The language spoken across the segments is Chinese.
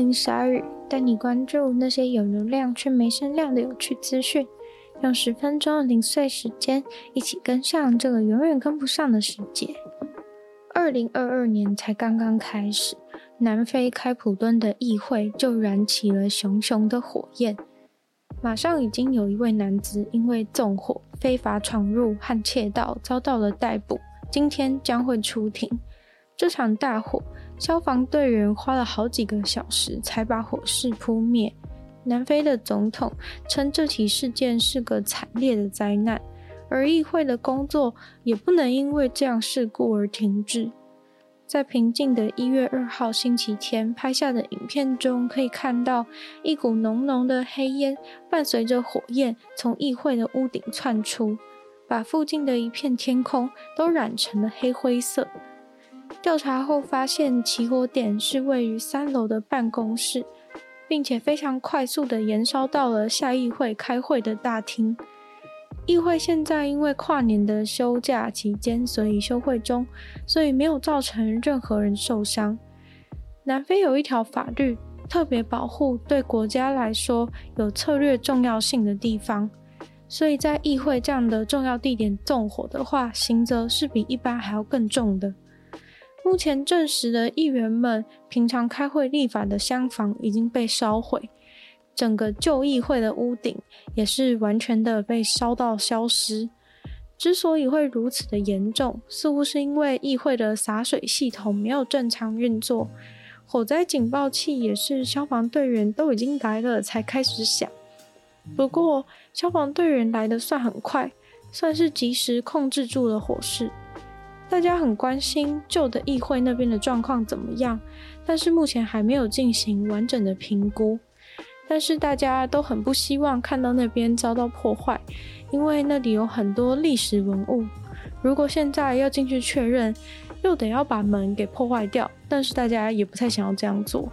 欢迎光临鲨语，带你关注那些有流量却没声量的有趣资讯。用十分钟的零碎时间，一起跟上这个永远跟不上的世界。二零二二年才刚刚开始。南非开普敦的议会就燃起了熊熊的火焰，马上已经有一位男子因为纵火、非法闯入和窃盗遭到了逮捕，今天将会出庭。这场大火，消防队员花了好几个小时才把火势扑灭。南非的总统称这起事件是个惨烈的灾难，而议会的工作也不能因为这样事故而停滞。在平静的一月二号星期天拍下的影片中，可以看到一股浓浓的黑烟伴随着火焰从议会的屋顶窜出，把附近的一片天空都染成了黑灰色。调查后发现，起火点是位于三楼的办公室，并且非常快速地延烧到了下议会开会的大厅。议会现在因为跨年的休假期间，所以休会中，所以没有造成任何人受伤。南非有一条法律，特别保护对国家来说有策略重要性的地方，所以在议会这样的重要地点纵火的话，刑责是比一般还要更重的。目前证实的议员们平常开会立法的厢房已经被烧毁。整个旧议会的屋顶也是完全的被烧到消失。之所以会如此的严重，似乎是因为议会的洒水系统没有正常运作，火灾警报器也是消防队员都已经来了才开始响。不过消防队员来的算很快，算是及时控制住了火势。大家很关心旧的议会那边的状况怎么样，但是目前还没有进行完整的评估。但是大家都很不希望看到那边遭到破坏，因为那里有很多历史文物。如果现在要进去确认，又得要把门给破坏掉。但是大家也不太想要这样做。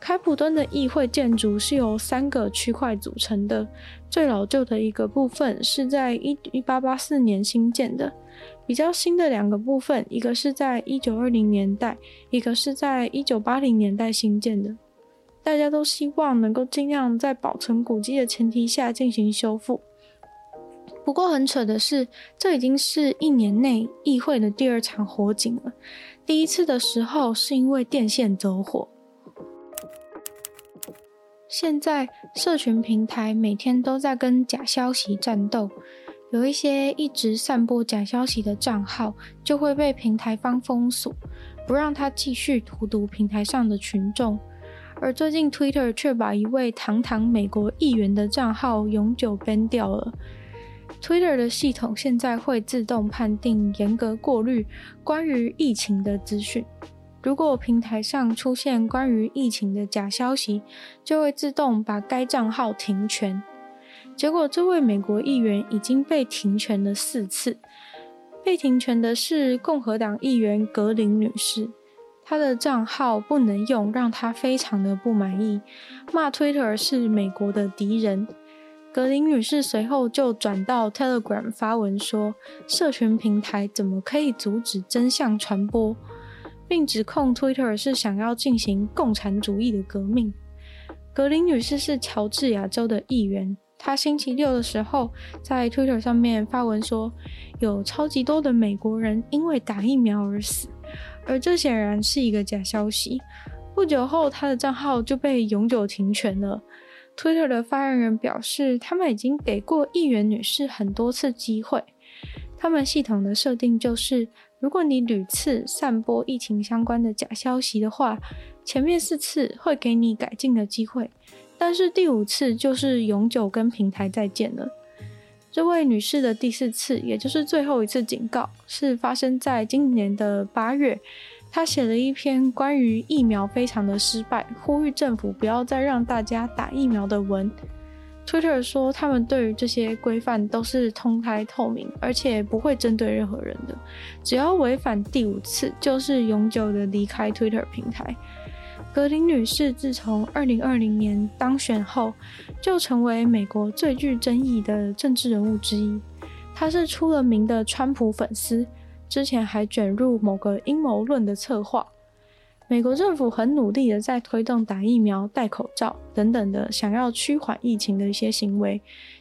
开普敦的议会建筑是由三个区块组成的，最老旧的一个部分是在一一八八四年新建的，比较新的两个部分，一个是在一九二零年代，一个是在一九八零年代新建的。大家都希望能够尽量在保存古迹的前提下进行修复。不过很扯的是，这已经是一年内议会的第二场火警了。第一次的时候是因为电线走火。现在社群平台每天都在跟假消息战斗，有一些一直散播假消息的账号就会被平台方封锁，不让他继续荼毒平台上的群众。而最近，Twitter 却把一位堂堂美国议员的账号永久 ban 掉了。Twitter 的系统现在会自动判定、严格过滤关于疫情的资讯。如果平台上出现关于疫情的假消息，就会自动把该账号停权。结果，这位美国议员已经被停权了四次。被停权的是共和党议员格林女士。她的账号不能用，让她非常的不满意，骂 Twitter 是美国的敌人。格林女士随后就转到 Telegram 发文说，社群平台怎么可以阻止真相传播，并指控 Twitter 是想要进行共产主义的革命。格林女士是乔治亚州的议员，她星期六的时候在 Twitter 上面发文说，有超级多的美国人因为打疫苗而死。而这显然是一个假消息。不久后，她的账号就被永久停权了。Twitter 的发言人表示，他们已经给过议员女士很多次机会。他们系统的设定就是，如果你屡次散播疫情相关的假消息的话，前面四次会给你改进的机会，但是第五次就是永久跟平台再见了。这位女士的第四次，也就是最后一次警告，是发生在今年的八月。她写了一篇关于疫苗非常的失败，呼吁政府不要再让大家打疫苗的文。Twitter 说，他们对于这些规范都是公开透明，而且不会针对任何人的。只要违反第五次，就是永久的离开 Twitter 平台。格林女士自从2020年当选后，就成为美国最具争议的政治人物之一。她是出了名的川普粉丝，之前还卷入某个阴谋论的策划。美国政府很努力的在推动打疫苗、戴口罩等等的，想要趋缓疫情的一些行为。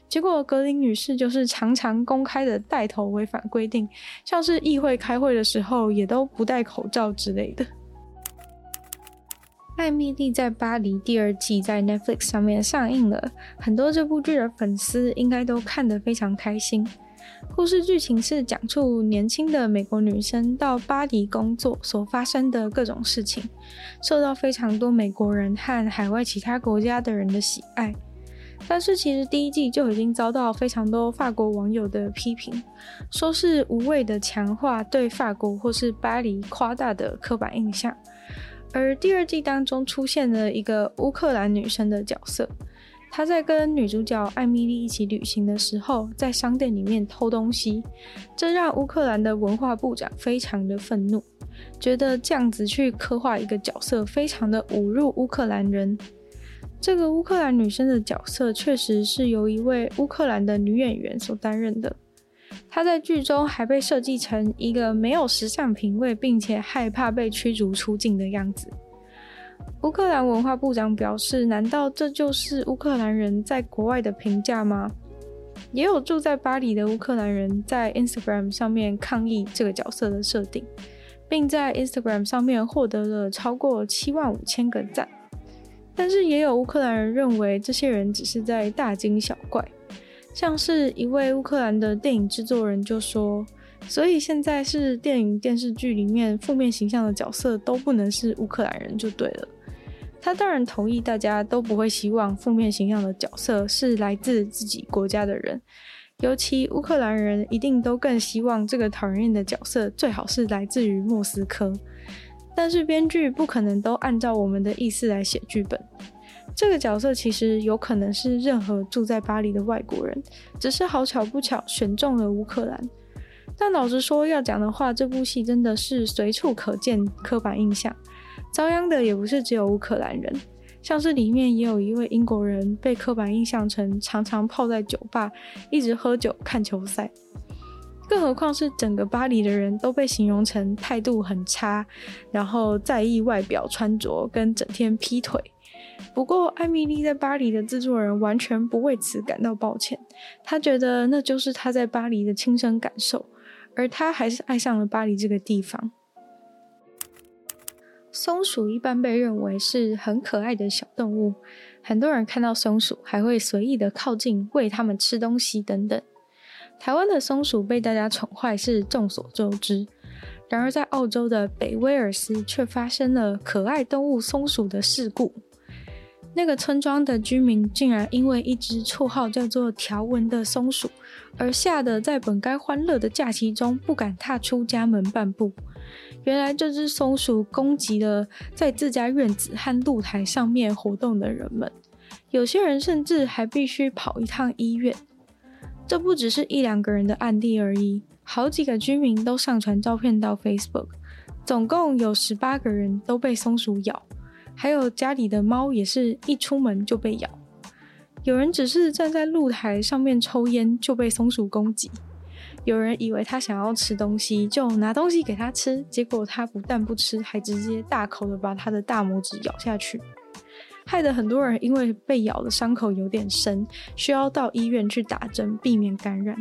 结果格林女士就是常常公开的带头违反规定，像是议会开会的时候也都不戴口罩之类的。《艾米丽在巴黎》第二季在 Netflix 上面上映了，很多这部剧的粉丝应该都看得非常开心。故事剧情是讲述年轻的美国女生到巴黎工作所发生的各种事情，受到非常多美国人和海外其他国家的人的喜爱。但是其实第一季就已经遭到非常多法国网友的批评，说是无谓的强化对法国或是巴黎夸大的刻板印象。而第二季当中出现了一个乌克兰女生的角色。他在跟女主角艾米丽一起旅行的时候，在商店里面偷东西，这让乌克兰的文化部长非常的愤怒，觉得这样子去刻画一个角色，非常的侮辱乌克兰人。这个乌克兰女生的角色确实是由一位乌克兰的女演员所担任的，她在剧中还被设计成一个没有时尚品味，并且害怕被驱逐出境的样子。乌克兰文化部长表示：“难道这就是乌克兰人在国外的评价吗？”也有住在巴黎的乌克兰人在 Instagram 上面抗议这个角色的设定，并在 Instagram 上面获得了超过七万五千个赞。但是也有乌克兰人认为这些人只是在大惊小怪，像是一位乌克兰的电影制作人就说。所以现在是电影电视剧里面负面形象的角色都不能是乌克兰人就对了。他当然同意，大家都不会希望负面形象的角色是来自自己国家的人，尤其乌克兰人一定都更希望这个讨人厌的角色最好是来自于莫斯科。但是编剧不可能都按照我们的意思来写剧本，这个角色其实有可能是任何住在巴黎的外国人，只是好巧不巧选中了乌克兰。但老实说，要讲的话，这部戏真的是随处可见刻板印象，遭殃的也不是只有乌克兰人，像是里面也有一位英国人被刻板印象成常常泡在酒吧，一直喝酒看球赛，更何况是整个巴黎的人都被形容成态度很差，然后在意外表穿着跟整天劈腿。不过，艾米丽在巴黎的制作人完全不为此感到抱歉，他觉得那就是他在巴黎的亲身感受。而他还是爱上了巴黎这个地方。松鼠一般被认为是很可爱的小动物，很多人看到松鼠还会随意的靠近，喂它们吃东西等等。台湾的松鼠被大家宠坏是众所周知，然而在澳洲的北威尔斯却发生了可爱动物松鼠的事故。那个村庄的居民竟然因为一只绰号叫做“条纹”的松鼠，而吓得在本该欢乐的假期中不敢踏出家门半步。原来这只松鼠攻击了在自家院子和露台上面活动的人们，有些人甚至还必须跑一趟医院。这不只是一两个人的案例而已，好几个居民都上传照片到 Facebook，总共有十八个人都被松鼠咬。还有家里的猫也是一出门就被咬，有人只是站在露台上面抽烟就被松鼠攻击，有人以为他想要吃东西就拿东西给他吃，结果他不但不吃，还直接大口的把他的大拇指咬下去，害得很多人因为被咬的伤口有点深，需要到医院去打针避免感染。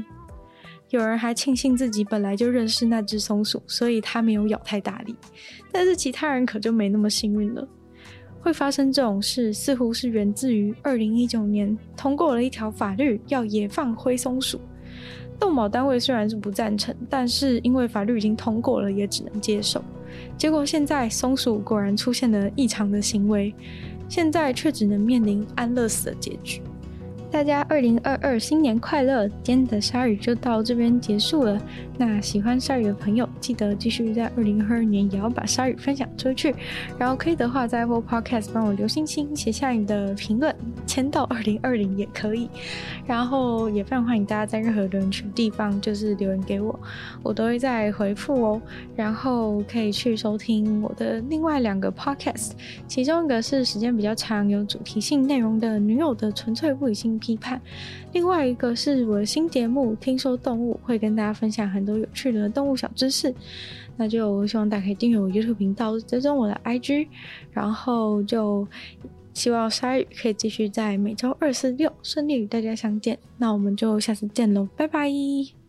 有人还庆幸自己本来就认识那只松鼠，所以他没有咬太大力，但是其他人可就没那么幸运了。会发生这种事，似乎是源自于二零一九年通过了一条法律，要野放灰松鼠。动保单位虽然是不赞成，但是因为法律已经通过了，也只能接受。结果现在松鼠果然出现了异常的行为，现在却只能面临安乐死的结局。大家二零二二新年快乐！今天的鲨鱼就到这边结束了。那喜欢鲨鱼的朋友，记得继续在二零二二年也要把鲨鱼分享出去。然后可以的话，在 Apple Podcast 帮我留星星，写下你的评论，签到二零二零也可以。然后也非常欢迎大家在任何留言区地方，就是留言给我，我都会再回复哦。然后可以去收听我的另外两个 Podcast，其中一个是时间比较长、有主题性内容的《女友的纯粹不理性批判》，另外一个是我的新节目《听说动物》，会跟大家分享很多有趣的动物小知识。那就希望大家可以订阅我 YouTube 频道，追踪我的 IG，然后就希望鲨鱼可以继续在每周二、四、六顺利与大家相见。那我们就下次见喽，拜拜。